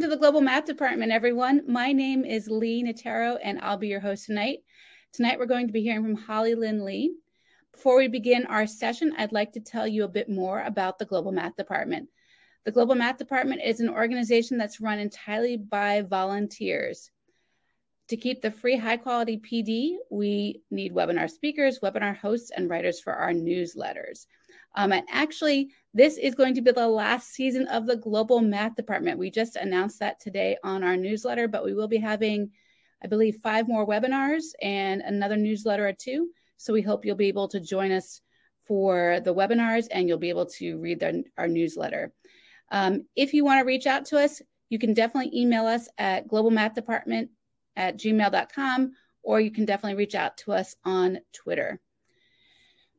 to the Global Math Department, everyone. My name is Leigh Nataro, and I'll be your host tonight. Tonight, we're going to be hearing from Hollylynne Lee. Before we begin our session, I'd like to tell you a bit more about the Global Math Department. The Global Math Department is an organization that's run entirely by volunteers. To keep the free, high quality PD, we need webinar speakers, webinar hosts, and writers for our newsletters. Um, and actually, this is going to be the last season of the Global Math Department. We just announced that today on our newsletter, but we will be having, I believe, five more webinars and another newsletter or two. So we hope you'll be able to join us for the webinars and you'll be able to read the, our newsletter. Um, if you want to reach out to us, you can definitely email us at globalmathdepartment at gmail.com, or you can definitely reach out to us on Twitter.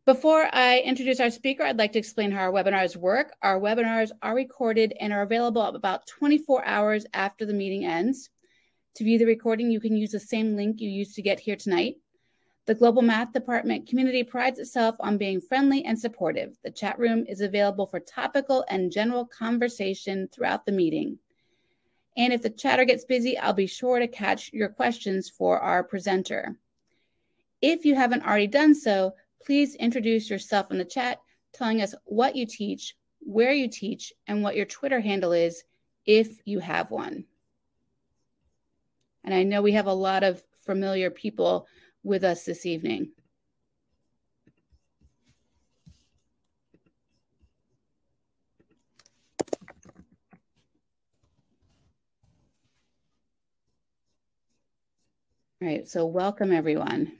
Before I introduce our speaker, I'd like to explain how our webinars work. Our webinars are recorded and are available about 24 hours after the meeting ends. To view the recording, you can use the same link you used to get here tonight. The Global Math Department community prides itself on being friendly and supportive. The chat room is available for topical and general conversation throughout the meeting. And if the chatter gets busy, I'll be sure to catch your questions for our presenter. If you haven't already done so, please introduce yourself in the chat, telling us what you teach, where you teach, and what your Twitter handle is if you have one. And I know we have a lot of familiar people with us this evening. All right, so welcome everyone.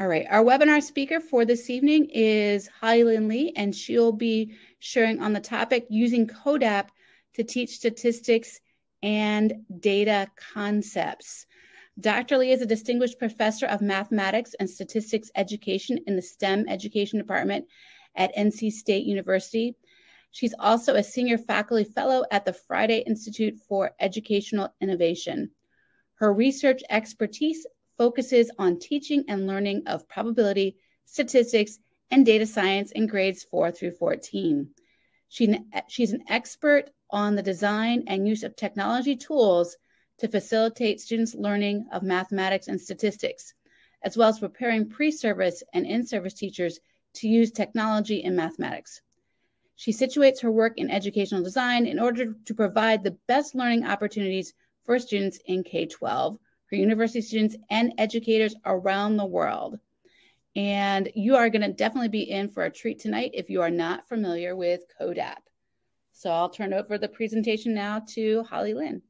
All right, our webinar speaker for this evening is Lynn Lee, and she'll be sharing on the topic using CODAP to teach statistics and data concepts. Dr. Lee is a distinguished professor of mathematics and statistics education in the STEM education department at NC State University. She's also a senior faculty fellow at the Friday Institute for Educational Innovation. Her research expertise focuses on teaching and learning of probability, statistics, and data science in grades 4 through 14. She, eh, she's an expert on the design and use of technology tools to facilitate students' learning of mathematics and statistics, as well as preparing pre service and in service teachers to use technology in mathematics. She situates her work in educational design in order to provide the best learning opportunities for students in K 12 for university students and educators around the world. And you are going to definitely be in for a treat tonight if you are not familiar with CODAP. So I'll turn over the presentation now to Hollylynne.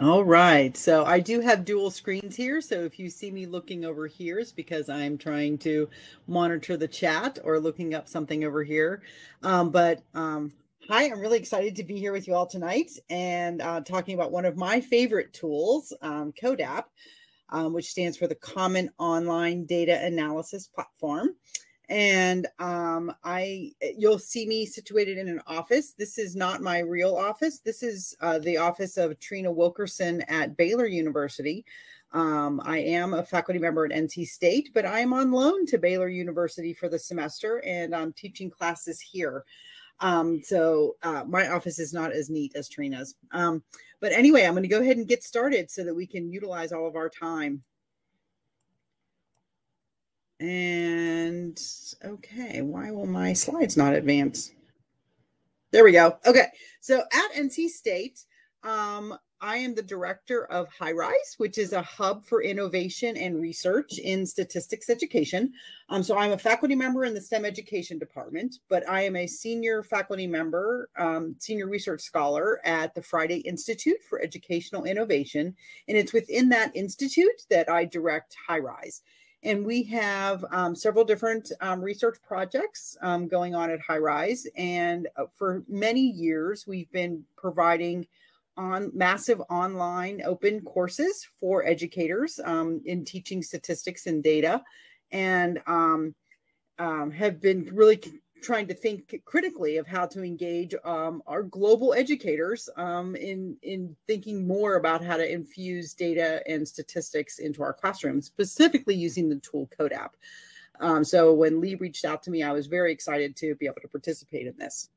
All right. So I do have dual screens here. So if you see me looking over here, it's because I'm trying to monitor the chat or looking up something over here. Um, but um, Hi, I'm really excited to be here with you all tonight and uh, talking about one of my favorite tools, um, CODAP, um, which stands for the Common Online Data Analysis Platform. And um, I, you'll see me situated in an office. This is not my real office. This is uh, the office of Trena Wilkerson at Baylor University. Um, I am a faculty member at NC State, but I am on loan to Baylor University for the semester and I'm teaching classes here. Um, so uh, my office is not as neat as Trena's. Um, but anyway, I'm going to go ahead and get started so that we can utilize all of our time. And okay, why will my slides not advance? There we go. Okay, so at NC State, um, I am the director of HI-RISE, which is a hub for innovation and research in statistics education. Um, so I'm a faculty member in the STEM education department, but I am a senior faculty member, um, senior research scholar at the Friday Institute for Educational Innovation. And it's within that institute that I direct HI-RISE. And we have um, several different um, research projects um, going on at HI-RISE. And uh, for many years, we've been providing on massive online open courses for educators um, in teaching statistics and data and um, um, have been really trying to think critically of how to engage um, our global educators um, in in thinking more about how to infuse data and statistics into our classrooms, specifically using the tool CODAP. Um, so when Leigh reached out to me, I was very excited to be able to participate in this.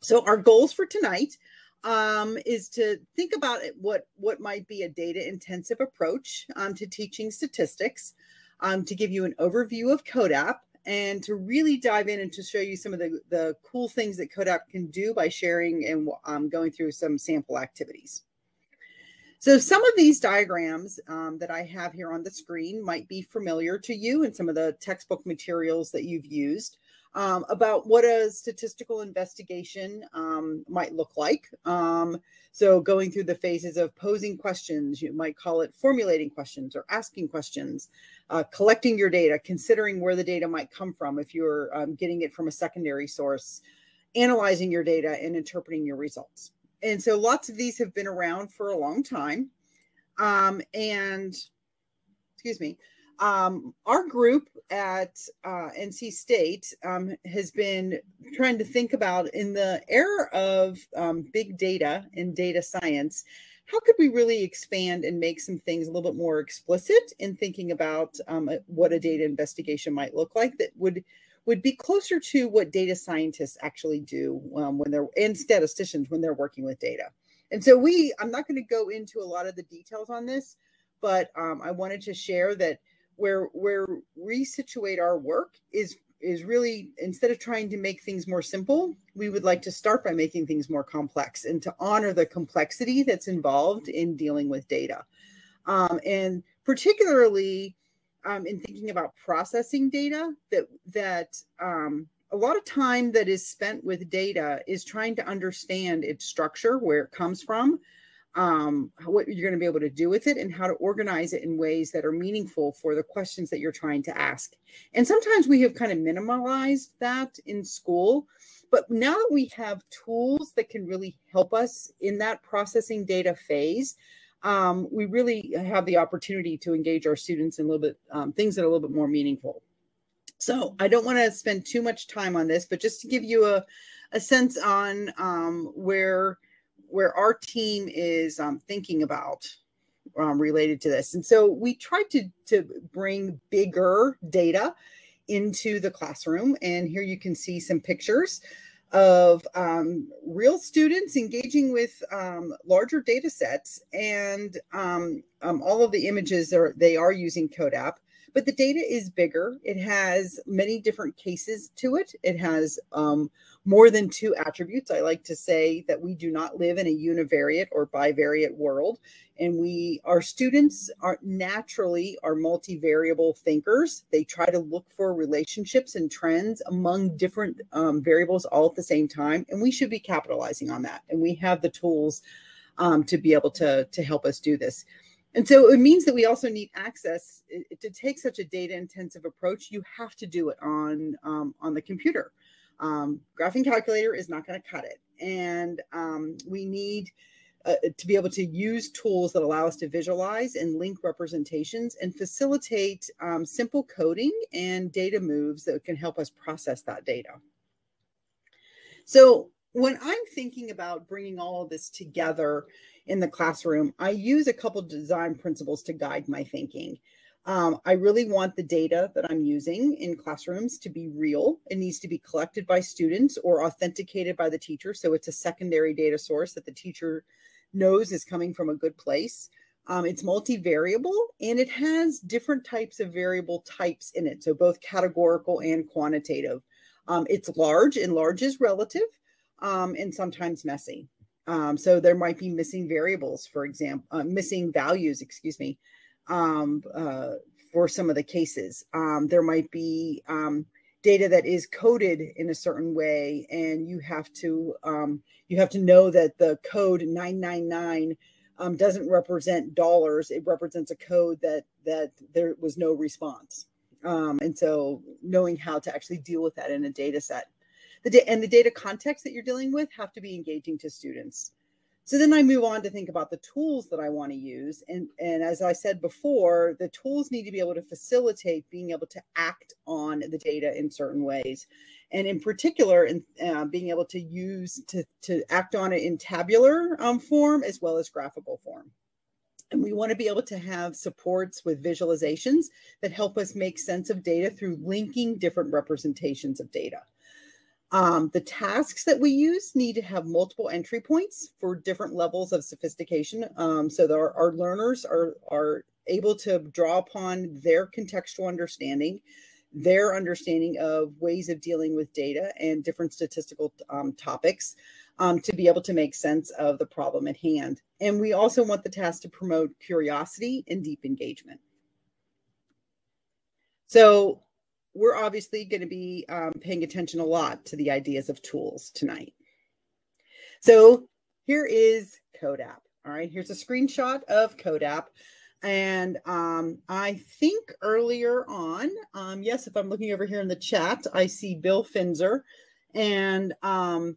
So our goals for tonight um, is to think about what what might be a data intensive approach um, to teaching statistics, um, to give you an overview of CODAP, and to really dive in and to show you some of the, the cool things that CODAP can do by sharing and um, going through some sample activities. So some of these diagrams um, that I have here on the screen might be familiar to you and some of the textbook materials that you've used um, about what a statistical investigation um, might look like. Um, so, going through the phases of posing questions, you might call it formulating questions or asking questions, uh, collecting your data, considering where the data might come from if you're um, getting it from a secondary source, analyzing your data, and interpreting your results. And so, lots of these have been around for a long time. Um, and, excuse me, um, our group at uh, NC State um, has been trying to think about in the era of um, big data and data science, how could we really expand and make some things a little bit more explicit in thinking about um, what a data investigation might look like that would would be closer to what data scientists actually do um, when they're and statisticians when they're working with data. And so we, I'm not going to go into a lot of the details on this, but um, I wanted to share that where where we situate our work is is really instead of trying to make things more simple we would like to start by making things more complex and to honor the complexity that's involved in dealing with data. Um, and particularly um, in thinking about processing data that that um, a lot of time that is spent with data is trying to understand its structure where it comes from um, what you're going to be able to do with it and how to organize it in ways that are meaningful for the questions that you're trying to ask. And sometimes we have kind of minimalized that in school. But now that we have tools that can really help us in that processing data phase, um, we really have the opportunity to engage our students in a little bit um, things that are a little bit more meaningful. So I don't want to spend too much time on this, but just to give you a, a sense on um, where where our team is um, thinking about um, related to this. And so we tried to to bring bigger data into the classroom. And here you can see some pictures of um, real students engaging with um, larger data sets and um, um, all of the images are they are using CODAP but the data is bigger. It has many different cases to it. It has um, more than two attributes. I like to say that we do not live in a univariate or bivariate world, and we our students are naturally are multivariable thinkers. They try to look for relationships and trends among different um, variables all at the same time, and we should be capitalizing on that. And we have the tools um, to be able to to help us do this. And so it means that we also need access to take such a data intensive approach. You have to do it on um, on the computer. Um, graphing calculator is not going to cut it, and um, we need uh, to be able to use tools that allow us to visualize and link representations and facilitate um, simple coding and data moves that can help us process that data. So when I'm thinking about bringing all of this together in the classroom, I use a couple design principles to guide my thinking. Um, I really want the data that I'm using in classrooms to be real. It needs to be collected by students or authenticated by the teacher. So it's a secondary data source that the teacher knows is coming from a good place. Um, it's multivariable and it has different types of variable types in it. So both categorical and quantitative. Um, it's large and large is relative um, and sometimes messy. Um, so there might be missing variables, for example, uh, missing values, excuse me, um, uh, for some of the cases. Um, there might be um, data that is coded in a certain way, and you have to um, you have to know that the code 999 um, doesn't represent dollars; it represents a code that that there was no response. and so, knowing how to actually deal with that in a data set the da- and the data context that you're dealing with have to be engaging to students. So then I move on to think about the tools that I want to use. And, and as I said before, the tools need to be able to facilitate being able to act on the data in certain ways. And in particular, in uh, being able to use to, to act on it in tabular um, form as well as graphical form. And we want to be able to have supports with visualizations that help us make sense of data through linking different representations of data. Um, the tasks that we use need to have multiple entry points for different levels of sophistication. Um, so our, our learners are, are able to draw upon their contextual understanding, their understanding of ways of dealing with data and different statistical um, topics um, to be able to make sense of the problem at hand. And we also want the task to promote curiosity and deep engagement. So we're obviously going to be um, paying attention a lot to the ideas of tools tonight. So here is CODAP. All right, here's a screenshot of CODAP. And um, I think earlier on, um, yes, if I'm looking over here in the chat, I see Bill Finzer. And um,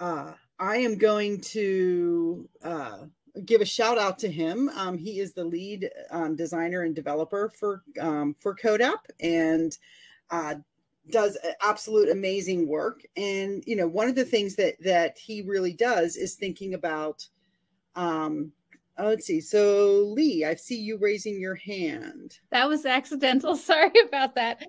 uh, I am going to uh, give a shout out to him. Um, he is the lead um, designer and developer for um, for CODAP and uh, does absolute amazing work. And you know, one of the things that that he really does is thinking about. Um, oh, let's see. So Leigh, I see you raising your hand. That was accidental. Sorry about that.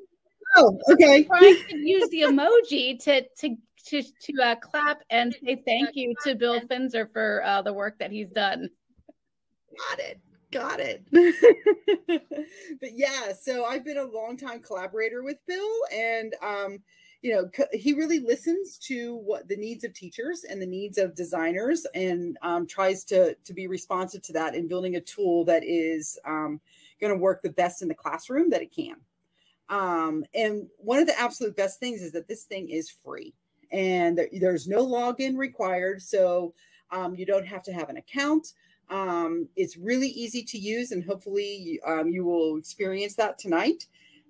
Oh, okay. I could use the emoji to to to to uh, clap and say thank you to Bill Finzer for uh, the work that he's done. Got it. Got it. but yeah, so I've been a long time collaborator with Bill, and um, you know, he really listens to what the needs of teachers and the needs of designers, and um, tries to to be responsive to that in building a tool that is um, going to work the best in the classroom that it can. Um, and one of the absolute best things is that this thing is free and there's no login required. So um, you don't have to have an account. Um, it's really easy to use, and hopefully um, you will experience that tonight.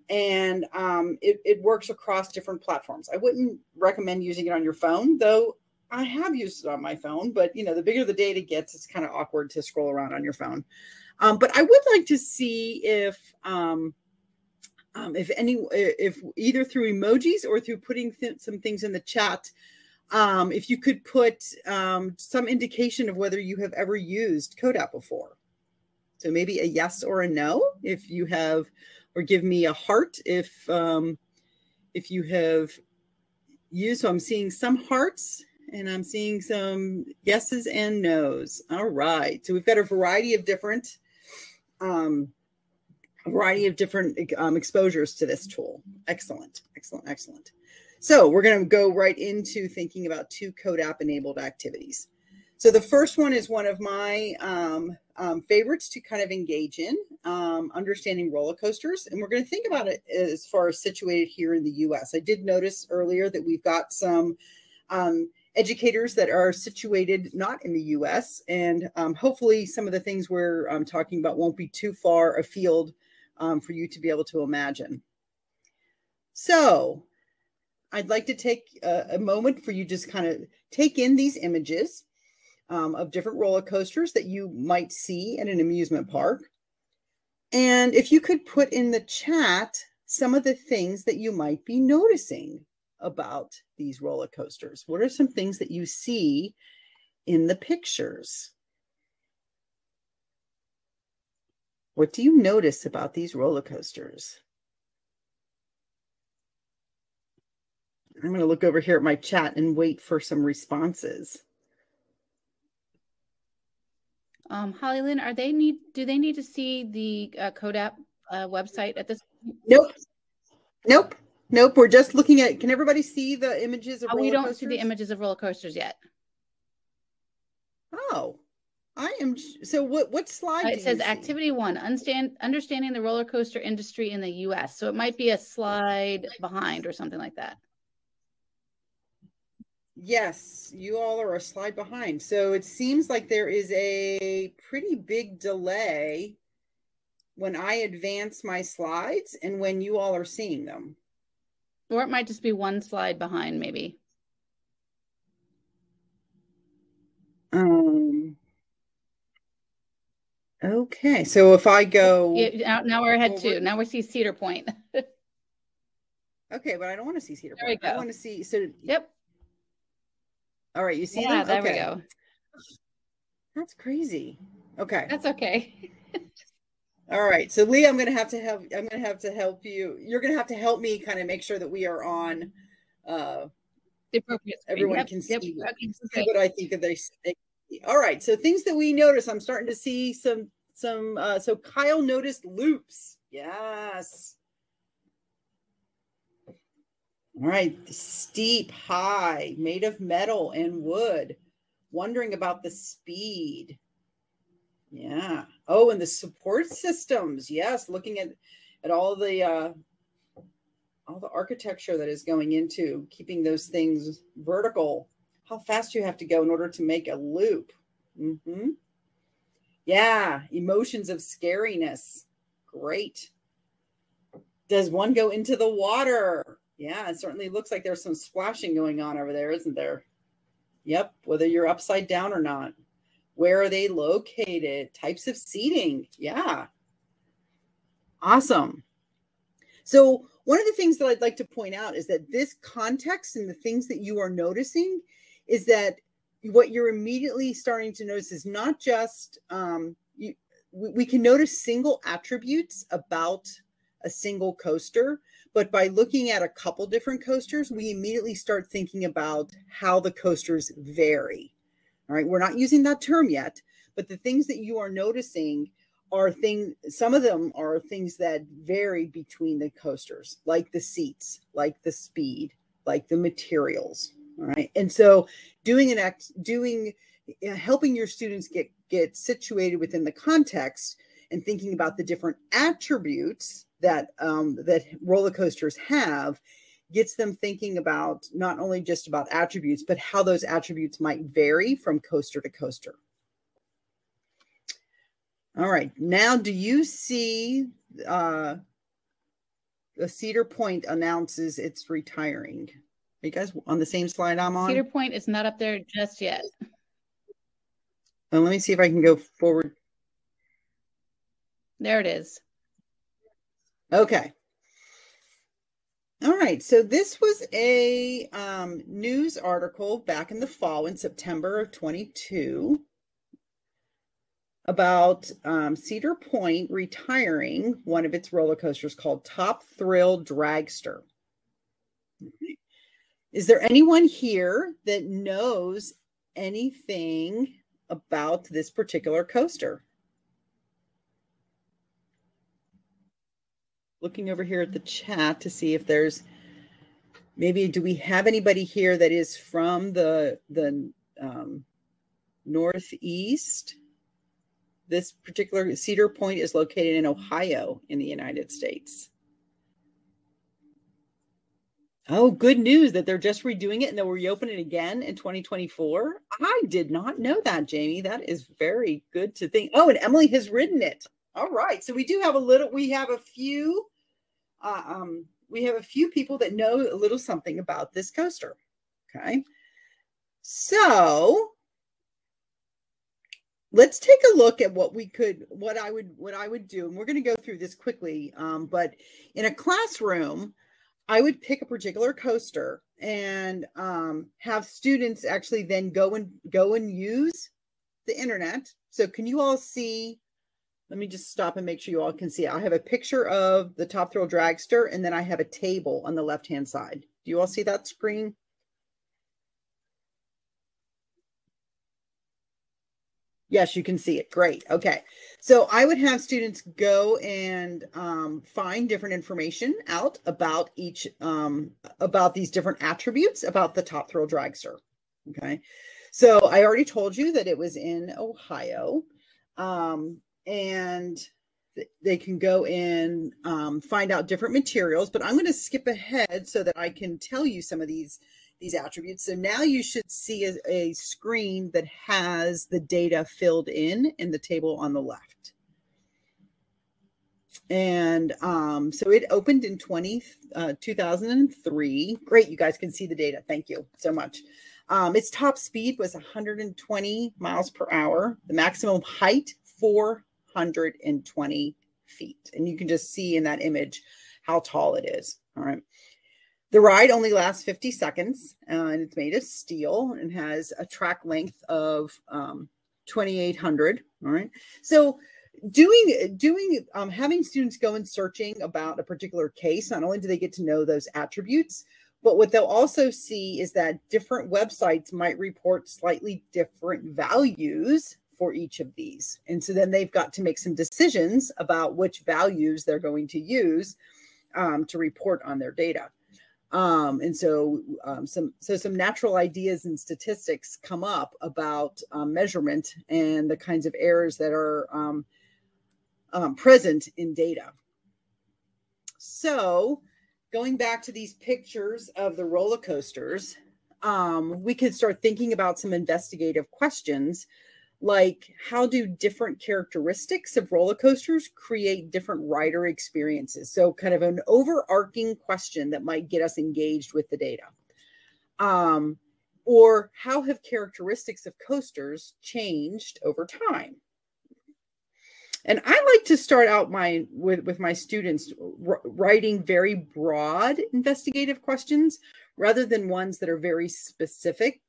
And um, it, it works across different platforms. I wouldn't recommend using it on your phone, though. I have used it on my phone, but you know, the bigger the data gets, it's kind of awkward to scroll around on your phone. Um, but I would like to see if um, um, if any if either through emojis or through putting th- some things in the chat um, if you could put um, some indication of whether you have ever used CODAP before. So maybe a yes or a no if you have or give me a heart if um, if you have used. So i'm seeing some hearts and i'm seeing some yeses and nos. All right. So we've got a variety of different um, variety of different um, exposures to this tool. Excellent, excellent, excellent. So we're going to go right into thinking about two CODAP enabled activities. So the first one is one of my um, um, favorites to kind of engage in, um, understanding roller coasters. And we're going to think about it as far as situated here in the US. I did notice earlier that we've got some um, educators that are situated not in the US. And um, hopefully some of the things we're um, talking about won't be too far afield um, for you to be able to imagine. So, I'd like to take a, a moment for you just kind of take in these images um, of different roller coasters that you might see in an amusement park. And if you could put in the chat some of the things that you might be noticing about these roller coasters. What are some things that you see in the pictures? What do you notice about these roller coasters? I'm going to look over here at my chat and wait for some responses. Um, Hollylynne, are they need? Do they need to see the uh, CODAP uh, website at this? Point? Nope. Nope. Nope. We're just looking at. Can everybody see the images of? Oh, we don't coasters? see the images of roller coasters yet. Oh, I am so what what slide? It says activity one, understand understanding the roller coaster industry in the US. So it might be a slide behind or something like that. Yes, you all are a slide behind. So it seems like there is a pretty big delay when I advance my slides and when you all are seeing them. Or it might just be one slide behind, maybe. Um Okay, so if I go yeah, now, we're ahead too. Now we see Cedar Point. okay, but I don't want to see Cedar there Point. I want to see. So yep. All right, you see yeah, them? there okay. we go. That's crazy. Okay. That's okay. All right. So Leigh, I'm gonna have to help I'm gonna have to help you. You're gonna have to help me kind of make sure that we are on uh the appropriate screen. everyone Yep, can yep, see, okay, see what I think of they all right. So things that we notice, I'm starting to see some some uh so Kyle noticed loops. Yes. All right, steep, high, made of metal and wood. Wondering about the speed. Yeah. Oh, and the support systems. Yes, looking at at all the uh all the architecture that is going into keeping those things vertical. How fast you have to go in order to make a loop. hmm Yeah, emotions of scariness. Great. Does one go into the water? Yeah, it certainly looks like there's some splashing going on over there, isn't there? Yep, whether you're upside down or not. Where are they located? Types of seating. Yeah. Awesome. So, one of the things that I'd like to point out is that this context and the things that you are noticing is that what you're immediately starting to notice is not just um, you, we, we can notice single attributes about a single coaster, but by looking at a couple different coasters, we immediately start thinking about how the coasters vary. All right, we're not using that term yet, but the things that you are noticing are things, some of them are things that vary between the coasters, like the seats, like the speed, like the materials. All right. And so doing an act, doing, uh, helping your students get, get situated within the context and thinking about the different attributes that, um, that roller coasters have gets them thinking about not only just about attributes, but how those attributes might vary from coaster to coaster. All right. Now, do you see uh, the Cedar Point announces it's retiring? Are you guys on the same slide I'm on? Cedar Point is not up there just yet. Well, let me see if I can go forward. There it is. Okay. All right. So this was a um, news article back in the fall in September of 22 about um, Cedar Point retiring one of its roller coasters called Top Thrill Dragster. Is there anyone here that knows anything about this particular coaster? Looking over here at the chat to see if there's maybe do we have anybody here that is from the the um, northeast? This particular Cedar Point is located in Ohio in the United States. Oh, good news that they're just redoing it and they'll reopen it again in 2024. I did not know that, Jamie. That is very good to think. Oh, and Emily has ridden it. All right. So we do have a little, we have a few, uh, um, we have a few people that know a little something about this coaster. Okay. So let's take a look at what we could what i would what i would do and we're going to go through this quickly um, but in a classroom i would pick a particular coaster and um, have students actually then go and go and use the internet. So can you all see let me just stop and make sure you all can see i have a picture of the top thrill dragster and then i have a table on the left hand side. Do you all see that screen Yes, you can see it. Great. Okay. So I would have students go and um, find different information out about each, um, about these different attributes about the Top Thrill Dragster. Okay. So I already told you that it was in Ohio. Um, and they can go and um, find out different materials, but I'm going to skip ahead so that I can tell you some of these these attributes. So now you should see a, a, screen that has the data filled in in the table on the left. And um, so it opened in 20, uh, 2003. Great, you guys can see the data. Thank you so much. Um, its top speed was 120 miles per hour. The maximum height, 420 feet. And you can just see in that image how tall it is. All right. The ride only lasts 50 seconds uh, and it's made of steel and has a track length of um, 2,800. All right. So doing doing um, having students go and searching about a particular case not only do they get to know those attributes but what they'll also see is that different websites might report slightly different values for each of these and so then they've got to make some decisions about which values they're going to use um, to report on their data um, and so um, some so some natural ideas and statistics come up about um, measurement and the kinds of errors that are um, um, present in data. So, going back to these pictures of the roller coasters, um, we could start thinking about some investigative questions like how do different characteristics of roller coasters create different rider experiences? So, kind of an overarching question that might get us engaged with the data. Um, or how have characteristics of coasters changed over time? And I like to start out my with, with my students r- writing very broad investigative questions rather than ones that are very specific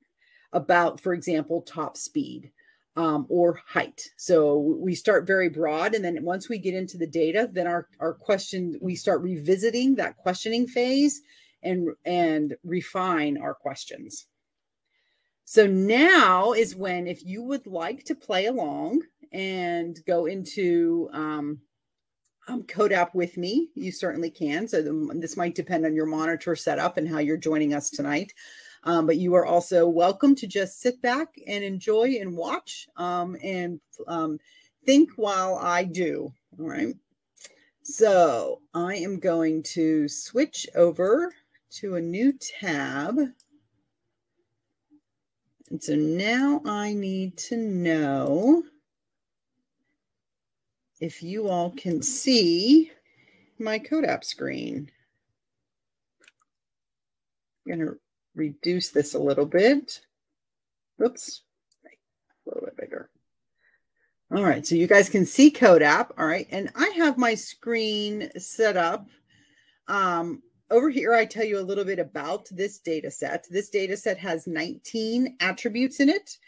about, for example, top speed um, or height. So we start very broad, and then once we get into the data, then our our question we start revisiting that questioning phase and and refine our questions. So now is when, if you would like to play along and go into um, um, CODAP with me, you certainly can. So the, this might depend on your monitor setup and how you're joining us tonight. Um, but you are also welcome to just sit back and enjoy and watch um, and um, think while I do. All right. So I am going to switch over to a new tab. And so now I need to know if you all can see my CODAP screen. I'm going to reduce this a little bit. Oops, a little bit bigger. All right, so you guys can see CODAP. All right, and I have my screen set up. Um, over here, I tell you a little bit about this data set. This data set has 19 attributes in it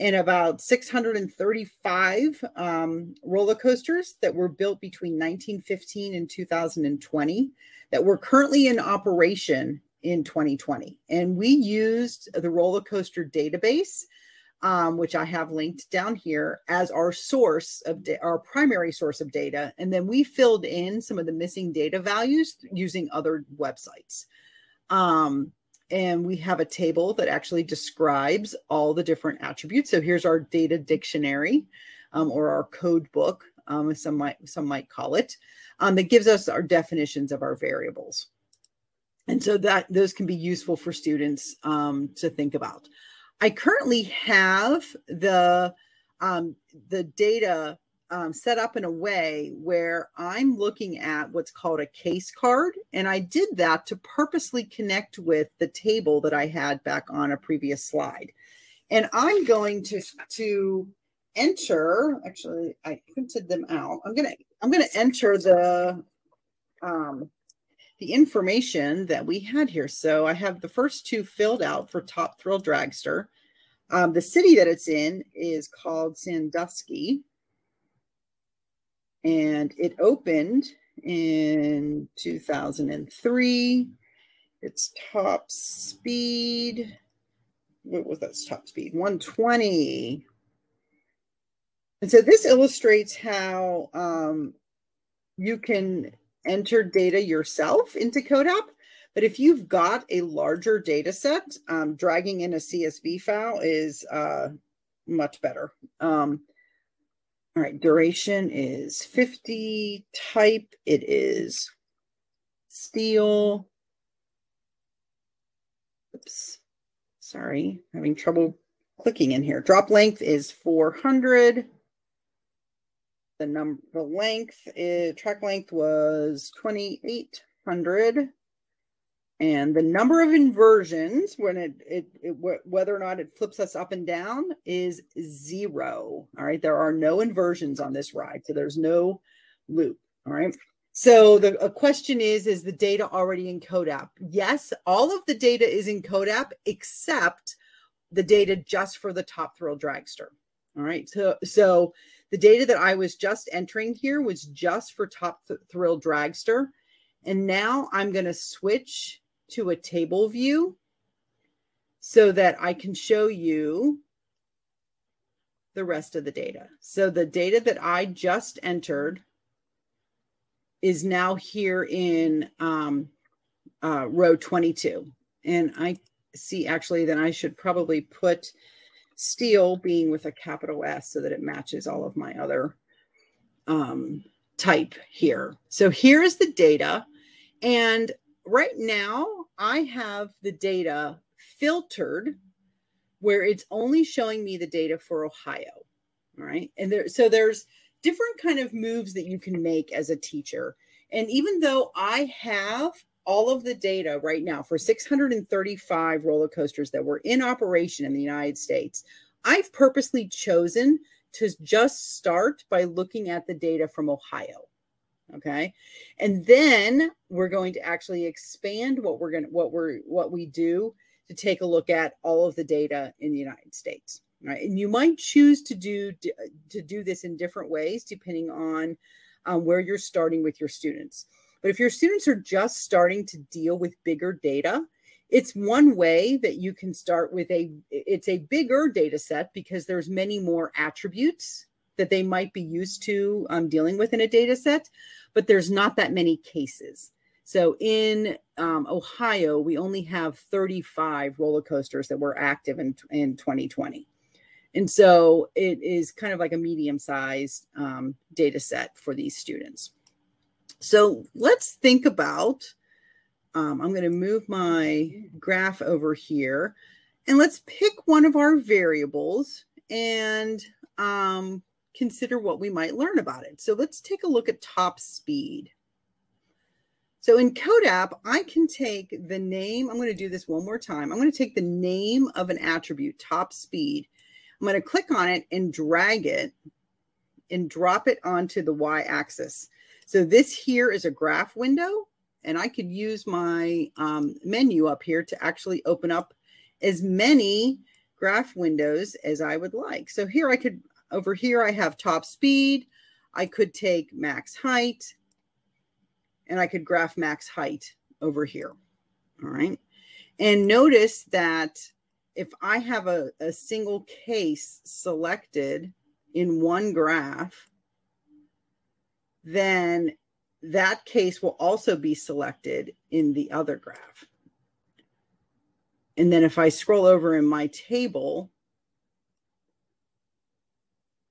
and about 635 um, roller coasters that were built between 1915 and 2020 that were currently in operation in 2020. And we used the roller coaster database um, which I have linked down here as our source of our primary source of data. And then we filled in some of the missing data values using other websites. Um, and we have a table that actually describes all the different attributes. So here's our data dictionary um, or our code book, um, some might some might call it, um, that gives us our definitions of our variables. And so that those can be useful for students um, to think about. I currently have the um, the data um, set up in a way where I'm looking at what's called a case card, and I did that to purposely connect with the table that I had back on a previous slide. And I'm going to to enter. Actually, I printed them out. I'm gonna I'm gonna enter the um, the information that we had here. So I have the first two filled out for Top Thrill Dragster. Um, the city that it's in is called Sandusky, and it opened in 2003. Its top speed, what was that top speed? 120. And so this illustrates how um, you can enter data yourself into CODAP. But if you've got a larger data set, um, dragging in a CSV file is uh, much better. Um, all right, duration is 50. Type, it is steel. Oops, sorry, having trouble clicking in here. Drop length is 400 the number the length is, track length was 2800 And the number of inversions when it, it, it whether or not it flips us up and down is zero. All right. There are no inversions on this ride. So there's no loop. All right. So the question is, is the data already in CODAP? Yes, all of the data is in CODAP except the data just for the Top Thrill Dragster. All right. So, so the data that I was just entering here was just for Top Thrill Dragster. And now I'm going to switch to a table view so that I can show you the rest of the data. So the data that I just entered is now here in um, uh, row 22. And I see actually that I should probably put steel being with a capital S so that it matches all of my other um, type here. So here is the data. And right now I have the data filtered where it's only showing me the data for Ohio. All right. And there, so there's different kind of moves that you can make as a teacher. And even though I have all of the data right now for 635 roller coasters that were in operation in the United States, I've purposely chosen to just start by looking at the data from Ohio. Okay. And then we're going to actually expand what we're going to, what we're, what we do to take a look at all of the data in the United States. Right. And you might choose to do, to do this in different ways depending on um, where you're starting with your students. But if your students are just starting to deal with bigger data, it's one way that you can start with a it's a bigger data set because there's many more attributes that they might be used to um, dealing with in a data set but there's not that many cases. So in um, ohio we only have 35 roller coasters that were active in, in 2020 and so it is kind of like a medium sized um, data set for these students so let's think about um, I'm going to move my graph over here and let's pick one of our variables and um, consider what we might learn about it. So let's take a look at top speed. So in CODAP, I can take the name. I'm going to do this one more time. I'm going to take the name of an attribute, top speed. I'm going to click on it and drag it and drop it onto the y axis. So this here is a graph window and I could use my um, menu up here to actually open up as many graph windows as I would like. So here I could, over here, I have top speed. I could take max height and I could graph max height over here. All right. And notice that if I have a, a single case selected in one graph, then that case will also be selected in the other graph. And then if I scroll over in my table,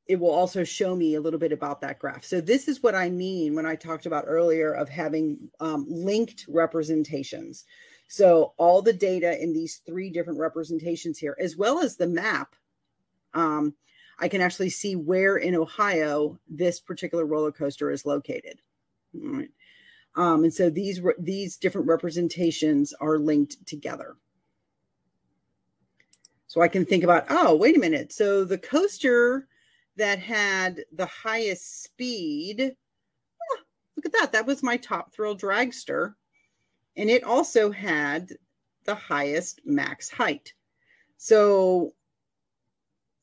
it will also show me a little bit about that graph. So this is what I mean when I talked about earlier of having um, linked representations. So all the data in these three different representations here, as well as the map, um, I can actually see where in Ohio this particular roller coaster is located. Right. Um, and so these these different representations are linked together. So I can think about, oh, wait a minute. So the coaster that had the highest speed, oh, look at that. That was my top thrill dragster. And it also had the highest max height. So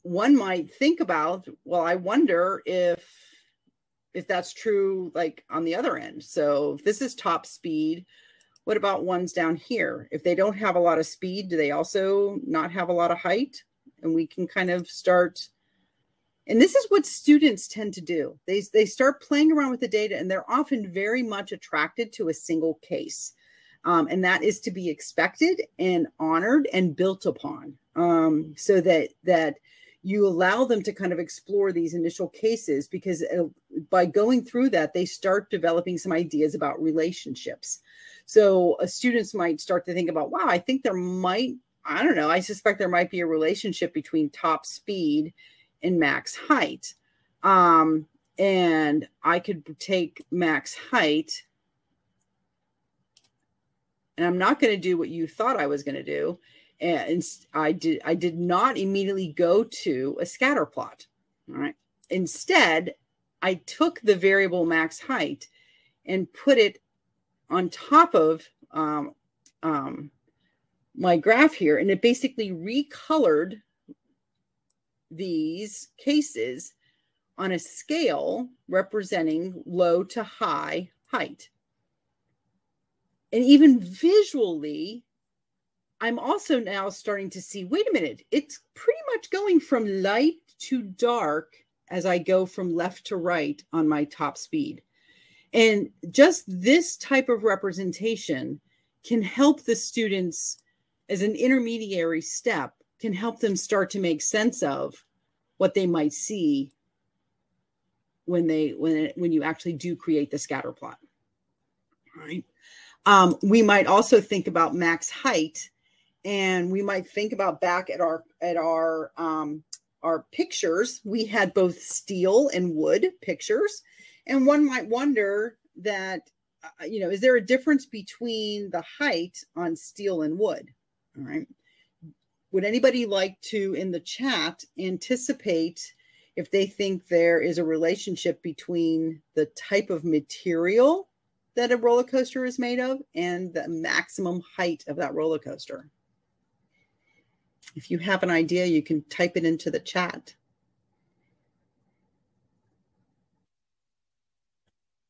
one might think about, well, I wonder if if that's true like on the other end. So if this is top speed, what about ones down here? If they don't have a lot of speed, do they also not have a lot of height? And we can kind of start and this is what students tend to do. They, they start playing around with the data and they're often very much attracted to a single case. Um, and that is to be expected and honored and built upon um, so that that you allow them to kind of explore these initial cases because uh, by going through that they start developing some ideas about relationships so uh, students might start to think about wow i think there might i don't know i suspect there might be a relationship between top speed and max height um, and i could take max height and I'm not going to do what you thought I was going to do. And I did I did not immediately go to a scatter plot. All right. Instead, I took the variable max height and put it on top of um, um, my graph here, and it basically recolored these cases on a scale representing low to high height. And even visually, I'm also now starting to see wait a minute, it's pretty much going from light to dark as I go from left to right on my top speed. And just this type of representation can help the students as an intermediary step, can help them start to make sense of what they might see when they when when you actually do create the scatter plot. All right. Um, we might also think about max height, and we might think about back at our at our um, our pictures. We had both steel and wood pictures, and one might wonder that uh, you know is there a difference between the height on steel and wood? All right. Would anybody like to in the chat anticipate? if they think there is a relationship between the type of material that a roller coaster is made of and the maximum height of that roller coaster. If you have an idea, you can type it into the chat.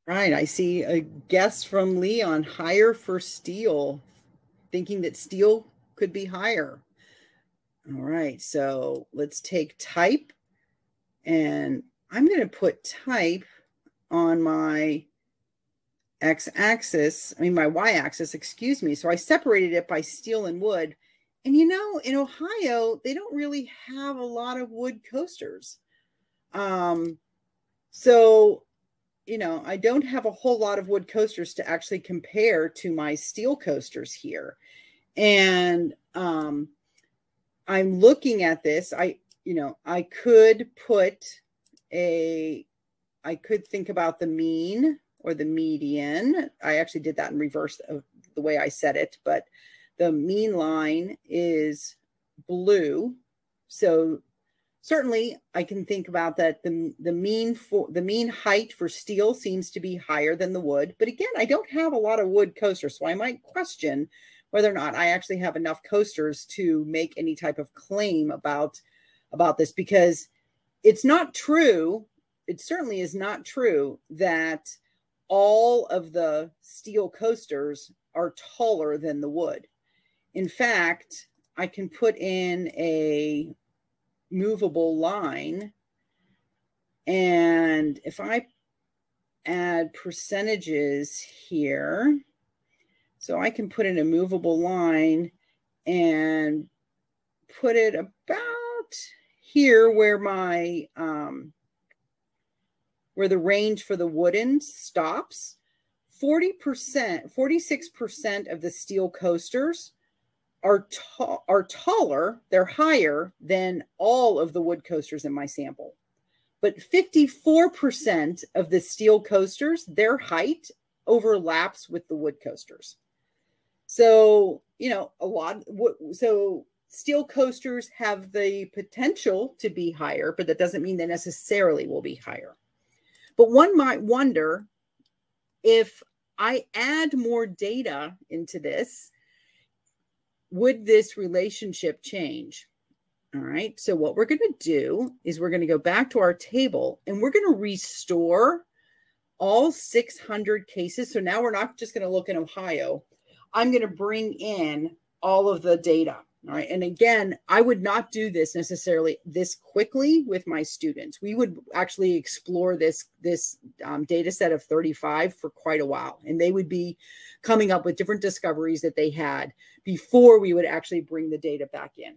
Right, I see a guess from Leon higher for steel, thinking that steel could be higher. All right, so let's take type and I'm going to put type on my x axis, I mean, my y axis, excuse me. So I separated it by steel and wood. And you know, in Ohio, they don't really have a lot of wood coasters. Um, so, you know, I don't have a whole lot of wood coasters to actually compare to my steel coasters here. And um, I'm looking at this. I you know, I could put a, I could think about the mean or the median. I actually did that in reverse of the way I said it, but the mean line is blue. So certainly I can think about that the, the mean for the mean height for steel seems to be higher than the wood. But again, I don't have a lot of wood coasters, so I might question whether or not I actually have enough coasters to make any type of claim about about this because it's not true. It certainly is not true that all of the steel coasters are taller than the wood. In fact, I can put in a movable line. And if I add percentages here, so I can put in a movable line and put it about here where my um, where the range for the wooden stops 40% 46% of the steel coasters are ta- are taller they're higher than all of the wood coasters in my sample but 54% of the steel coasters their height overlaps with the wood coasters so you know a lot so steel coasters have the potential to be higher, but that doesn't mean they necessarily will be higher. But one might wonder if I add more data into this, would this relationship change? All right. So, what we're going to do is we're going to go back to our table and we're going to restore all 600 cases. So now we're not just going to look in Ohio. I'm going to bring in all of the data. All right. And again, I would not do this necessarily this quickly with my students. We would actually explore this this um, data set of 35 for quite a while, and they would be coming up with different discoveries that they had before we would actually bring the data back in.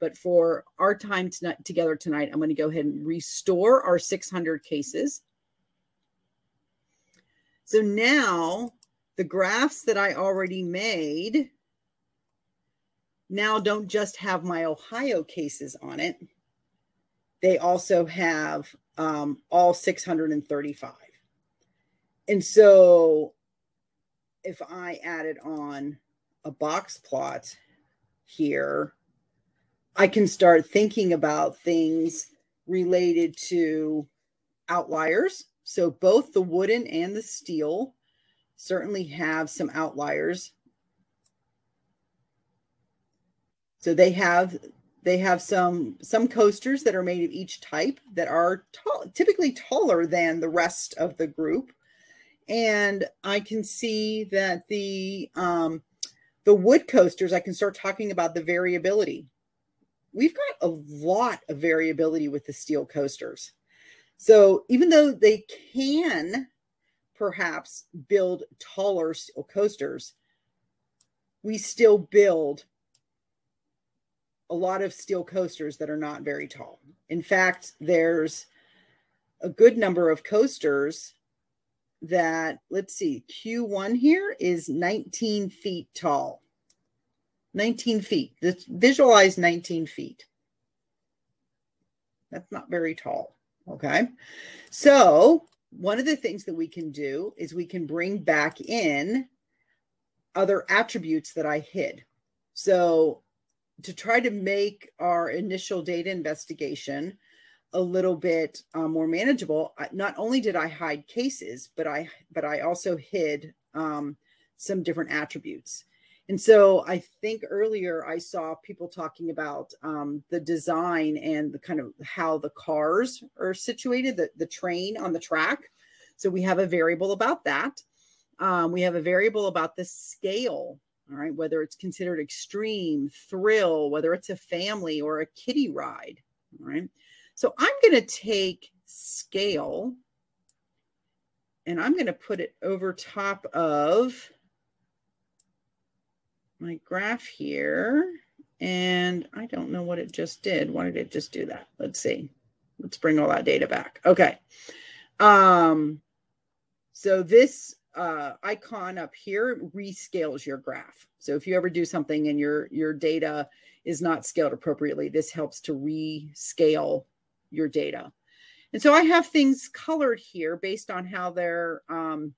But for our time tonight, together tonight, I'm going to go ahead and restore our 600 cases. So now the graphs that I already made now don't just have my Ohio cases on it, they also have um, all 635. And so if I added on a box plot here, I can start thinking about things related to outliers. So both the wooden and the steel certainly have some outliers. So they have they have some some coasters that are made of each type that are tall, typically taller than the rest of the group. And i can see that the um the wood coasters i can start talking about the variability. We've got a lot of variability with the steel coasters. So even though they can perhaps build taller steel coasters we still build a lot of steel coasters that are not very tall. In fact, there's a good number of coasters that, let's see, Q1 here is 19 feet tall. 19 feet. Let's visualize 19 feet. That's not very tall. Okay. So, one of the things that we can do is we can bring back in other attributes that I hid. So, to try to make our initial data investigation a little bit uh, more manageable not only did i hide cases but i but i also hid um, some different attributes. And so i think earlier i saw people talking about um, the design and the kind of how the cars are situated the, the train on the track. So we have a variable about that. Um, we have a variable about the scale all right, whether it's considered extreme, thrill, whether it's a family or a kiddie ride. All right. So I'm going to take scale and I'm going to put it over top of my graph here. And I don't know what it just did. Why did it just do that? Let's see. Let's bring all that data back. Okay. Um, so this uh, icon up here rescales your graph. So if you ever do something and your your data is not scaled appropriately, this helps to rescale your data. And so I have things colored here based on how they're um,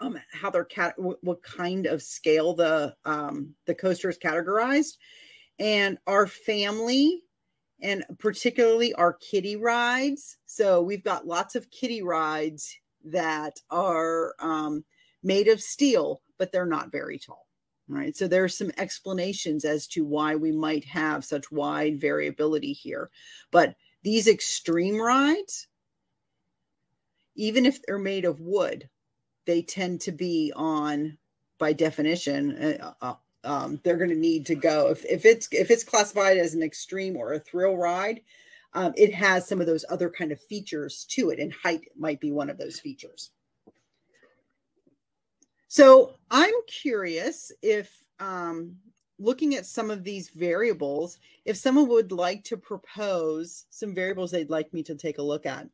um, how they're cat what, kind of scale the um, the coaster is categorized, and our family and particularly our kiddie rides. So we've got lots of kiddie rides that are um, made of steel, but they're not very tall. All right. So there are some explanations as to why we might have such wide variability here. But these extreme rides, even if they're made of wood, they tend to be on, by definition, uh, uh, um, they're going to need to go if, if it's if it's classified as an extreme or a thrill ride um, it has some of those other kind of features to it, and height might be one of those features. So I'm curious if um, looking at some of these variables, if someone would like to propose some variables they'd like me to take a look at.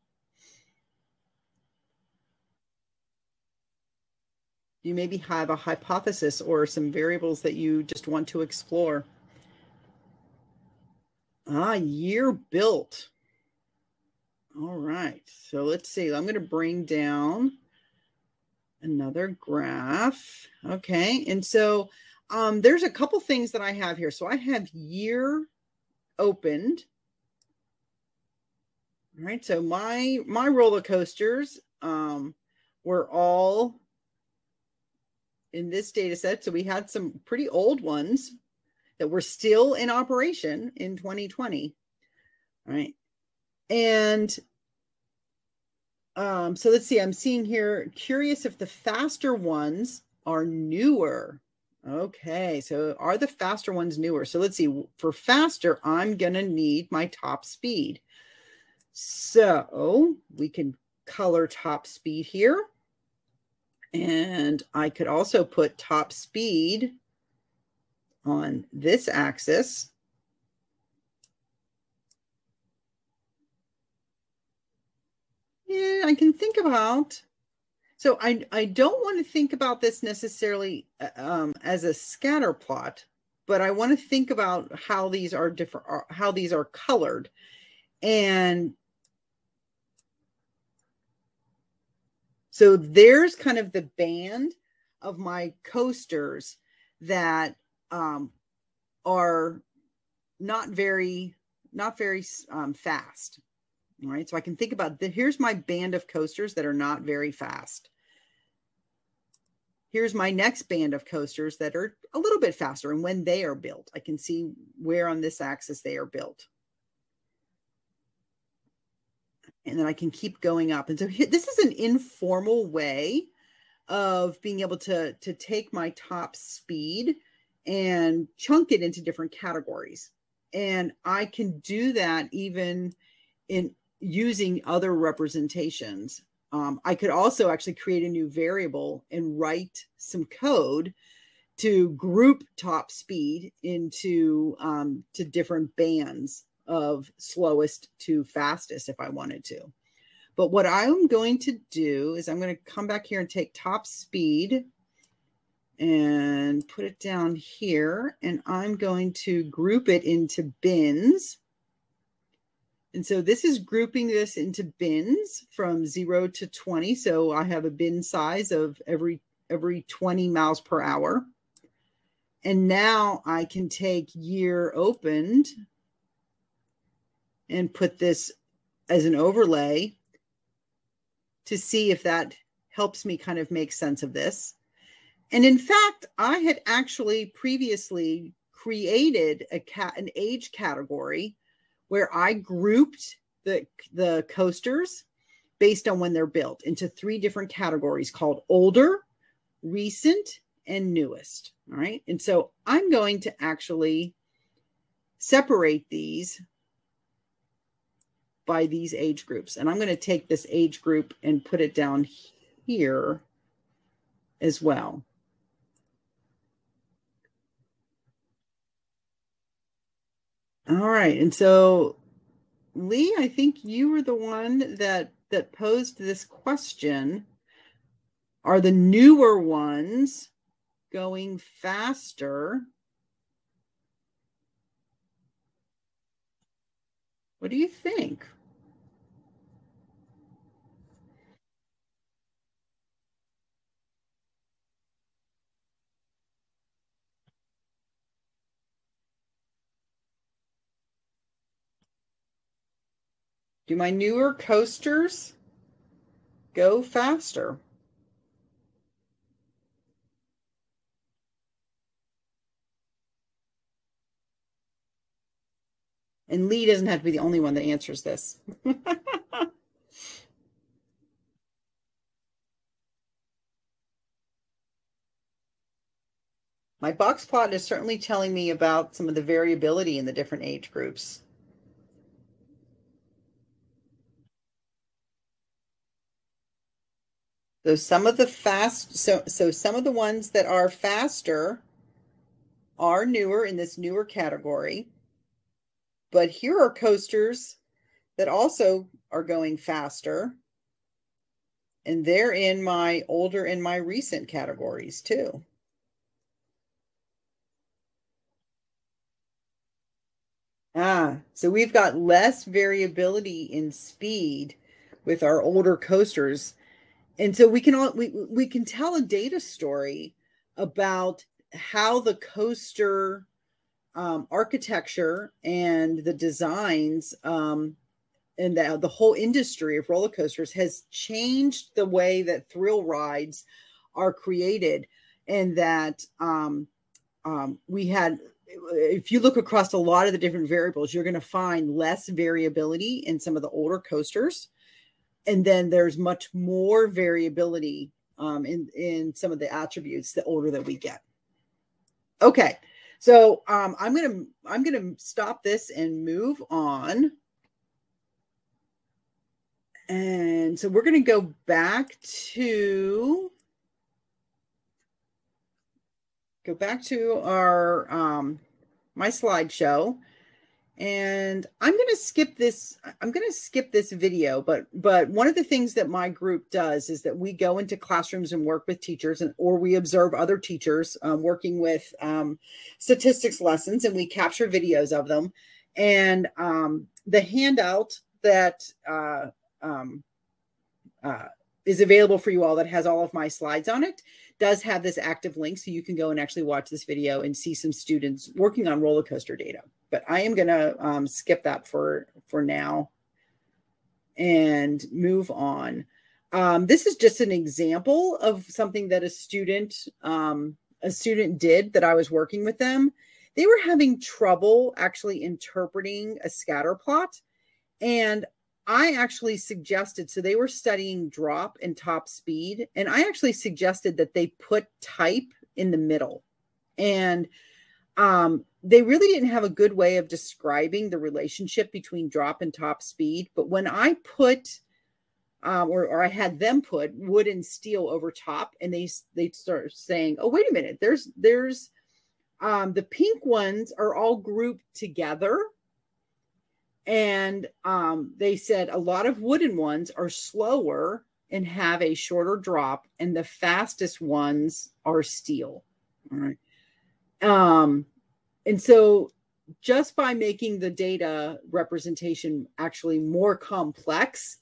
You maybe have a hypothesis or some variables that you just want to explore. Ah, year built. All right. So let's see. I'm going to bring down another graph. Okay. And so um, there's a couple things that I have here. So I have year opened. All right. So my my roller coasters um, were all in this data set. So we had some pretty old ones that were still in operation in 2020. right? And um, so let's see, I'm seeing here, curious if the faster ones are newer. Okay, so are the faster ones newer? So let's see, for faster, I'm going to need my top speed. So we can color top speed here. And I could also put top speed on this axis. Yeah, I can think about. So I, I don't want to think about this necessarily uh, um, as a scatter plot, but I want to think about how these are different, uh, how these are colored. And so there's kind of the band of my coasters that um, are not very not very um, fast. Right, so I can think about the, here's my band of coasters that are not very fast. Here's my next band of coasters that are a little bit faster, and when they are built, I can see where on this axis they are built. And then I can keep going up. And so here, this is an informal way of being able to to take my top speed and chunk it into different categories. And i can do that even in using other representations. Um, i could also actually create a new variable and write some code to group top speed into um, to different bands of slowest to fastest if i wanted to. But what I'm going to do is I'm going to come back here and take top speed and put it down here. And I'm going to group it into bins. And so this is grouping this into bins from zero to 20. So I have a bin size of every every 20 miles per hour. And now I can take year opened and put this as an overlay to see if that helps me kind of make sense of this. And in fact, I had actually previously created a cat an age category where I grouped the the coasters based on when they're built into three different categories called older, recent, and newest. All right. And so I'm going to actually separate these by these age groups. And I'm going to take this age group and put it down here as well. All right. And so Leigh, I think you were the one that that posed this question. Are the newer ones going faster? What do you think? Do my newer coasters go faster? And Leigh doesn't have to be the only one that answers this. My box plot is certainly telling me about some of the variability in the different age groups. So some of the fast, so so some of the ones that are faster are newer in this newer category. But here are coasters that also are going faster. And they're in my older and my recent categories too. Ah, so we've got less variability in speed with our older coasters and so we can all we, we can tell a data story about how the coaster um, architecture and the designs um, and the, the whole industry of roller coasters has changed the way that thrill rides are created and that um, um, we had if you look across a lot of the different variables you're going to find less variability in some of the older coasters and then there's much more variability um, in in some of the attributes the older that we get. Okay, so um, I'm gonna I'm gonna stop this and move on. And so we're gonna go back to go back to our um, my slideshow and i'm going to skip this i'm going to skip this video but but one of the things that my group does is that we go into classrooms and work with teachers and or we observe other teachers um, working with um, statistics lessons and we capture videos of them. And um, the handout that uh, um, uh, is available for you all that has all of my slides on it does have this active link so you can go and actually watch this video and see some students working on roller coaster data but i am going to um, skip that for for now and move on um, this is just an example of something that a student um, a student did that i was working with them they were having trouble actually interpreting a scatter plot and I actually suggested, so they were studying drop and top speed, and I actually suggested that they put type in the middle. And um, they really didn't have a good way of describing the relationship between drop and top speed. But when I put, um, or, or I had them put wood and steel over top, and they they start saying, "Oh, wait a minute, there's there's um, the pink ones are all grouped together." And um, they said a lot of wooden ones are slower and have a shorter drop, and the fastest ones are steel. All right. Um, and so just by making the data representation actually more complex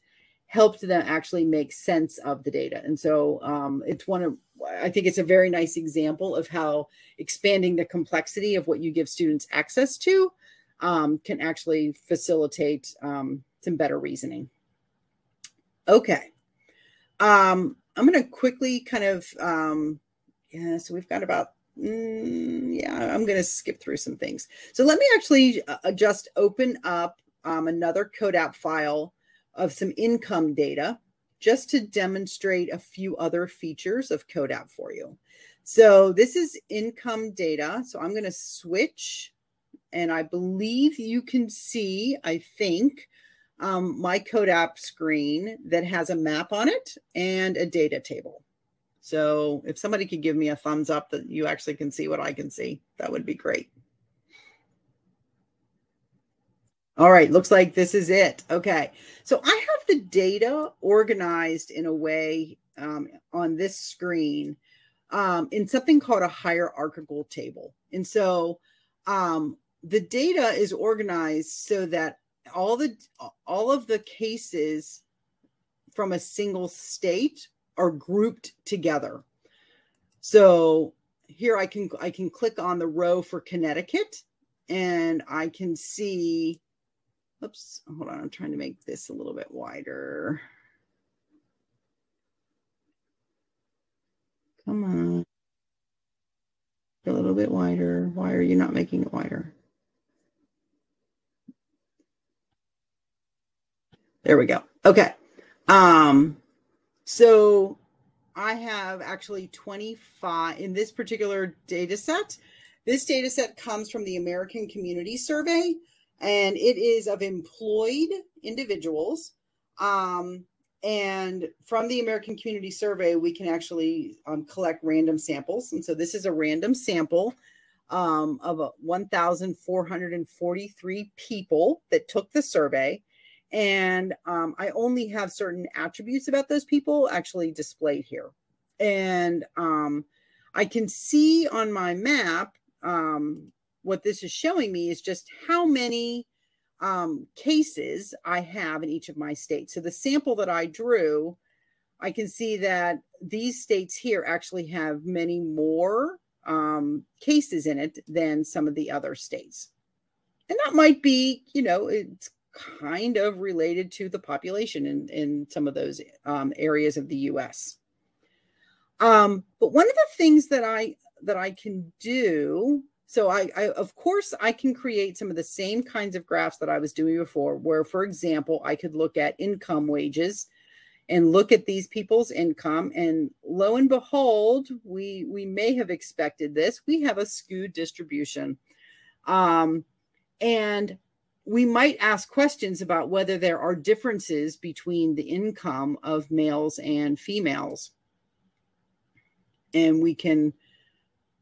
helped them actually make sense of the data. And so um, it's one of, I think it's a very nice example of how expanding the complexity of what you give students access to um, can actually facilitate um, some better reasoning. Okay. Um, I'm going to quickly kind of, um, yeah, so we've got about, mm, yeah, I'm going to skip through some things. So let me actually uh, just open up um, another CODAP file of some income data just to demonstrate a few other features of CODAP for you. So this is income data. So I'm going to switch and I believe you can see, I think, um, my CODAP screen that has a map on it and a data table. So if somebody could give me a thumbs up that you actually can see what I can see, that would be great. All right, looks like this is it. Okay, so I have the data organized in a way um, on this screen um, in something called a hierarchical table. And so um, the data is organized so that all the all of the cases from a single state are grouped together. So here I can I can click on the row for Connecticut and I can see oops hold on I'm trying to make this a little bit wider. Come on. A little bit wider. Why are you not making it wider? There we go. Okay. Um, so I have actually 25 in this particular data set. This data set comes from the American Community Survey, and it is of employed individuals. Um, and from the American Community Survey, we can actually um, collect random samples. And so this is a random sample um, of 1,443 people that took the survey and um, I only have certain attributes about those people actually displayed here. And um, I can see on my map um, what this is showing me is just how many um, cases I have in each of my states. So the sample that I drew, I can see that these states here actually have many more um, cases in it than some of the other states. And that might be, you know, it's kind of related to the population in, in some of those um, areas of the US. Um, but one of the things that I that I can do, so I, I of course I can create some of the same kinds of graphs that I was doing before, where, for example, I could look at income wages and look at these people's income and lo and behold we we may have expected this we have a skewed distribution um, and we might ask questions about whether there are differences between the income of males and females. And we can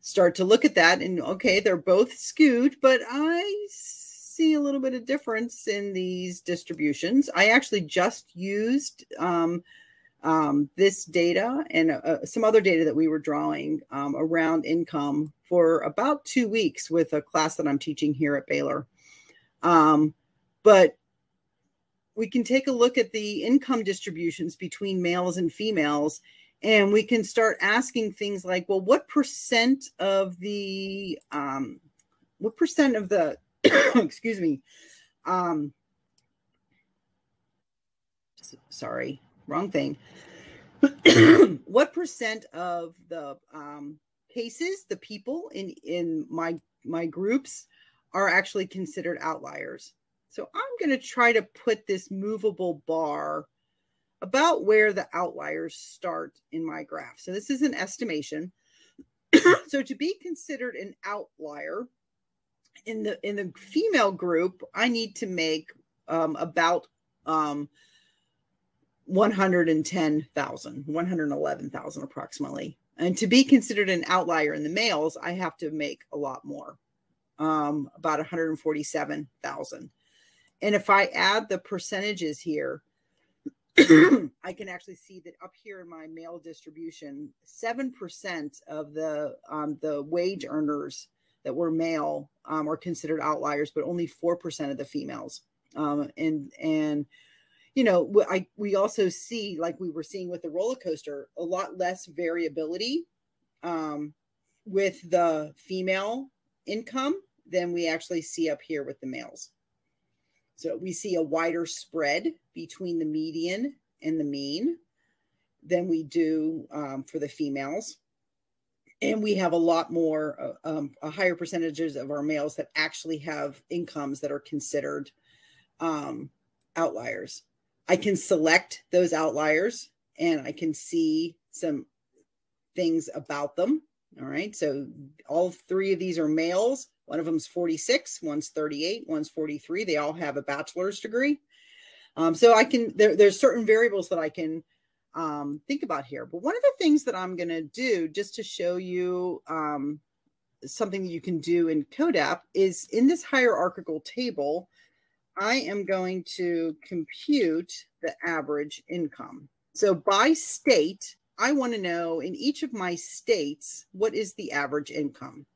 start to look at that and okay, they're both skewed, but I see a little bit of difference in these distributions. I actually just used um, um, this data and uh, some other data that we were drawing um, around income for about two weeks with a class that I'm teaching here at Baylor. Um, but we can take a look at the income distributions between males and females and we can start asking things like well what percent of the um, what percent of the excuse me um sorry wrong thing. What percent of the um cases the people in in my my groups are actually considered outliers. So i'm going to try to put this movable bar about where the outliers start in my graph. So this is an estimation. So to be considered an outlier in the in the female group, I need to make um, about um, 110,000, 111,000 approximately. And to be considered an outlier in the males, I have to make a lot more, um, about 147,000. And if I add the percentages here, I can actually see that up here in my male distribution, 7% of the um, the wage earners that were male um, are considered outliers, but only 4% of the females. Um, and, and, you know, I, we also see, like we were seeing with the roller coaster, a lot less variability um, with the female income than we actually see up here with the males. So we see a wider spread between the median and the mean than we do um, for the females. And we have a lot more uh, um, a higher percentages of our males that actually have incomes that are considered um, outliers. I can select those outliers and i can see some things about them. All right. So all three of these are males one of them's 46 one's 38 one's 43 they all have a bachelor's degree um, so i can there, there's certain variables that i can um, think about here. But one of the things that I'm going to do just to show you um, something that you can do in CODAP is in this hierarchical table, I am going to compute the average income. So by state, I want to know in each of my states, what is the average income?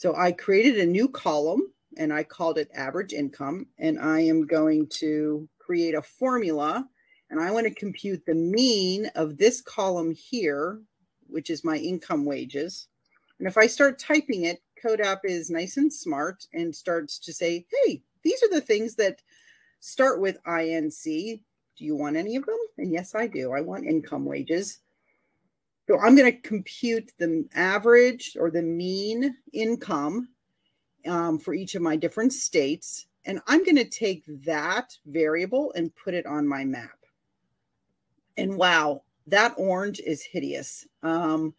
So I created a new column and I called it average income. And I am going to create a formula and I want to compute the mean of this column here, which is my income wages. And if I start typing it, CODAP is nice and smart and starts to say, hey, these are the things that start with INC. Do you want any of them? And yes, I do. I want income wages. So I'm going to compute the average or the mean income um, for each of my different states. And I'm going to take that variable and put it on my map and wow, that orange is hideous. Um,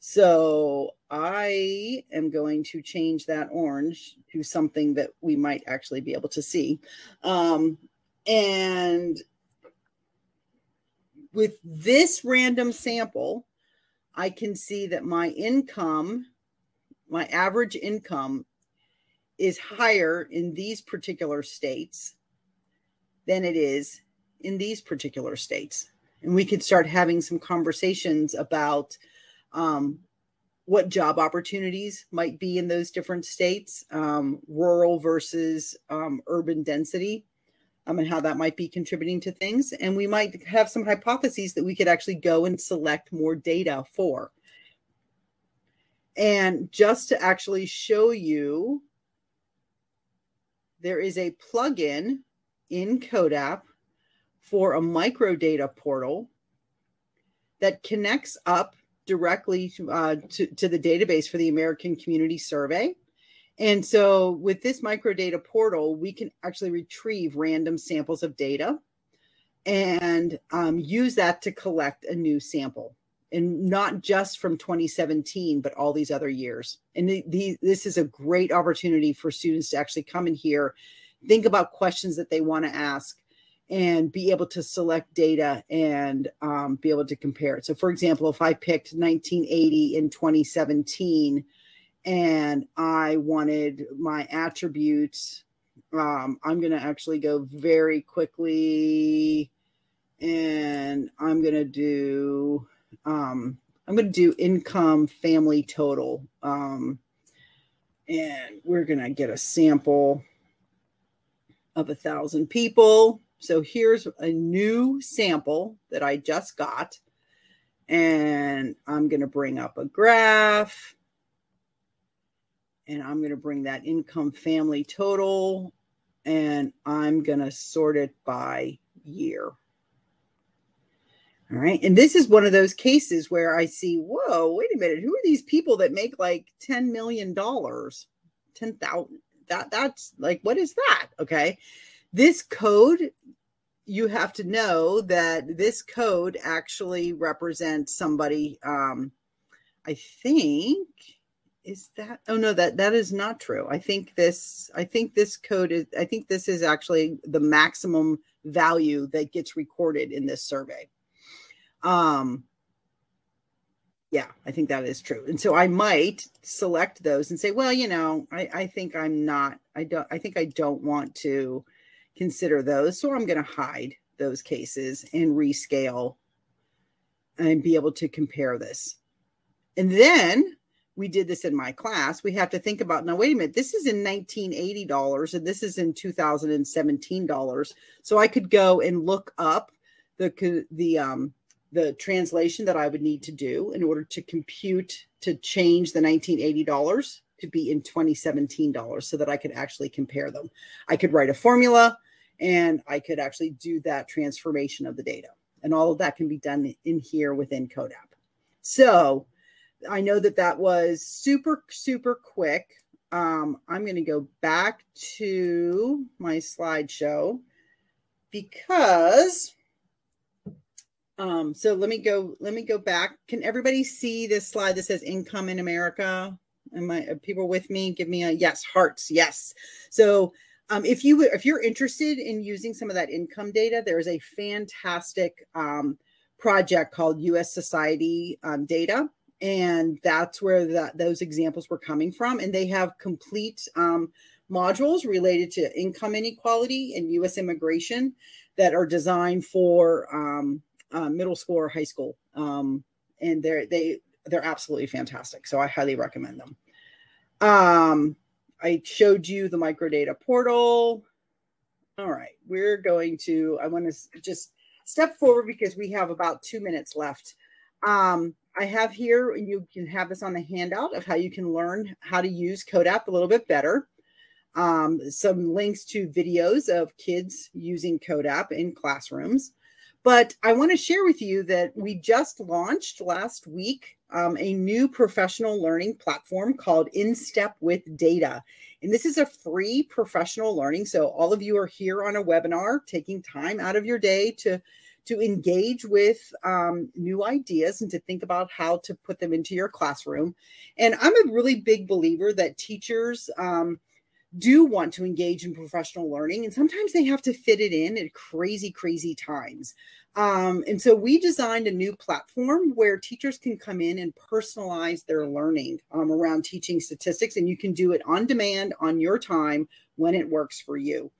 so I am going to change that orange to something that we might actually be able to see. Um, and with this random sample, I can see that my income, my average income, is higher in these particular states than it is in these particular states. And we could start having some conversations about um, what job opportunities might be in those different states, um, rural versus um, urban density, um, and how that might be contributing to things. And we might have some hypotheses that we could actually go and select more data for. And just to actually show you, there is a plugin in CODAP for a microdata portal that connects up directly to, uh, to, to the database for the American Community Survey. And so with this microdata portal, we can actually retrieve random samples of data and um, use that to collect a new sample. And not just from 2017, but all these other years. And the, the, this is a great opportunity for students to actually come in here, think about questions that they want to ask, and be able to select data and um, be able to compare it. So, for example, if I picked 1980 in 2017 and I wanted my attributes, um, I'm going to actually go very quickly and I'm going to do. Um, I'm going to do income family total. Um, and we're going to get a sample of a thousand people So here's a new sample that I just got. And I'm going to bring up a graph. And I'm going to bring that income family total. And I'm going to sort it by year. All right. And this is one of those cases where I see, whoa, wait a minute. Who are these people that make like $10 million? 10,000. That that's like, what is that? Okay. This code, you have to know that this code actually represents somebody. Um, I think is that oh no that that is not true i think this i think this code is i think this is actually the maximum value that gets recorded in this survey um, yeah, I think that is true. And so I might select those and say, well, you know, I, I think I'm not, I don't, I think I don't want to consider those. So I'm going to hide those cases and rescale and be able to compare this. And then we did this in my class. We have to think about now, wait a minute, this is in 1980 dollars and this is in 2017 dollars. So I could go and look up the the um the translation that I would need to do in order to compute to change the 1980 dollars to be in 2017 dollars so that I could actually compare them. I could write a formula and I could actually do that transformation of the data. And all of that can be done in here within CODAP. So I know that that was super, super quick. Um, I'm going to go back to my slideshow because um, so let me go, let me go back. Can everybody see this slide that says income in America? Am I people with me? Give me a yes, hearts, yes. So um, if you if you're interested in using some of that income data, there is a fantastic um, project called U.S. Society um, Data, and that's where that those examples were coming from. And they have complete um, modules related to income inequality and U.S. immigration that are designed for um, uh, middle school or high school, um, and they're they they're absolutely fantastic. So I highly recommend them. Um, I showed you the microdata portal. All right, we're going to. I want to just step forward because we have about two minutes left. Um, I have here, and you can have this on the handout of how you can learn how to use CODAP a little bit better. Um, some links to videos of kids using CODAP in classrooms. But I want to share with you that we just launched last week um, a new professional learning platform called In Step with Data. And this is a free professional learning. So all of you are here on a webinar, taking time out of your day to to engage with um, new ideas and to think about how to put them into your classroom. And I'm a really big believer that teachers um, do want to engage in professional learning and sometimes they have to fit it in at crazy crazy times um, and so we designed a new platform where teachers can come in and personalize their learning um, around teaching statistics and you can do it on demand on your time when it works for you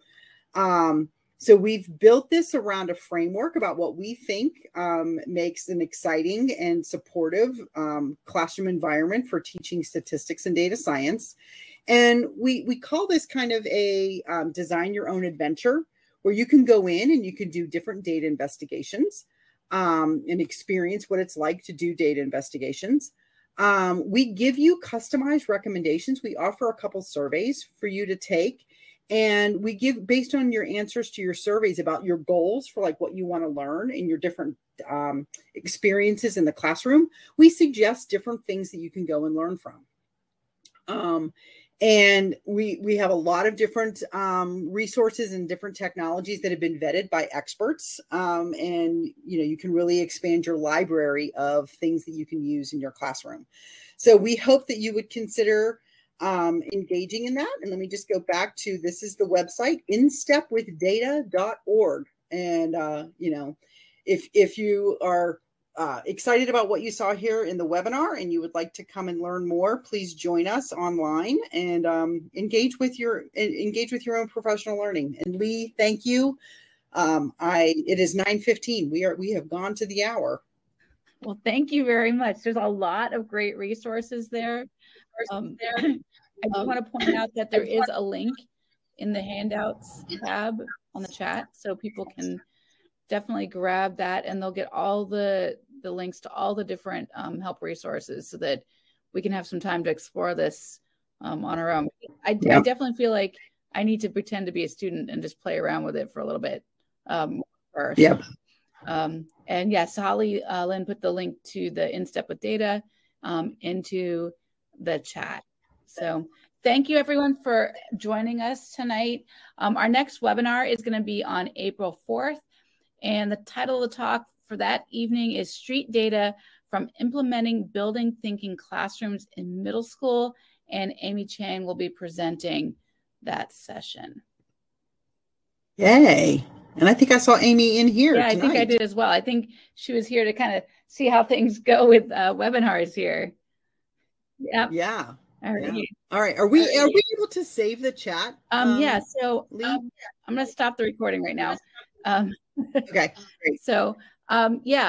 um, so we've built this around a framework about what we think um, makes an exciting and supportive um, classroom environment for teaching statistics and data science and we we call this kind of a um, design your own adventure, where you can go in and you can do different data investigations um, and experience what it's like to do data investigations. Um, we give you customized recommendations. We offer a couple surveys for you to take, and we give based on your answers to your surveys about your goals for like what you want to learn in your different um, experiences in the classroom. We suggest different things that you can go and learn from. Um, and we we have a lot of different um, resources and different technologies that have been vetted by experts um, and you know you can really expand your library of things that you can use in your classroom so we hope that you would consider um, engaging in that and let me just go back to this is the website instepwithdata.org and uh, you know if if you are uh, excited about what you saw here in the webinar and you would like to come and learn more, please join us online and um, engage with your engage with your own professional learning. And Leigh, thank you. Um, I it is 9:15. We are we have gone to the hour. Well, thank you very much. There's a lot of great resources there. Um, I do want to point out that there is a link in the handouts tab on the chat so people can definitely grab that and they'll get all the the links to all the different um, help resources so that we can have some time to explore this um, on our own. I, I, definitely feel like I need to pretend to be a student and just play around with it for a little bit um, first. Yep. Um, and yes, Holly uh, Lynn put the link to the In Step with Data um, into the chat. So thank you everyone for joining us tonight. Um, our next webinar is going to be on April 4th. And the title of the talk for that evening is Street Data from Implementing Building Thinking Classrooms in Middle School. And Amy Chang will be presenting that session. Yay. And I think I saw Amy in here. Yeah, tonight. I think I did as well. I think she was here to kind of see how things go with uh, webinars here. Yeah. Yeah. All right. Yeah. All right. Are we are we able to save the chat? Um, um yeah. So um, I'm going to stop the recording right now. Um, okay. Great. So um, yeah.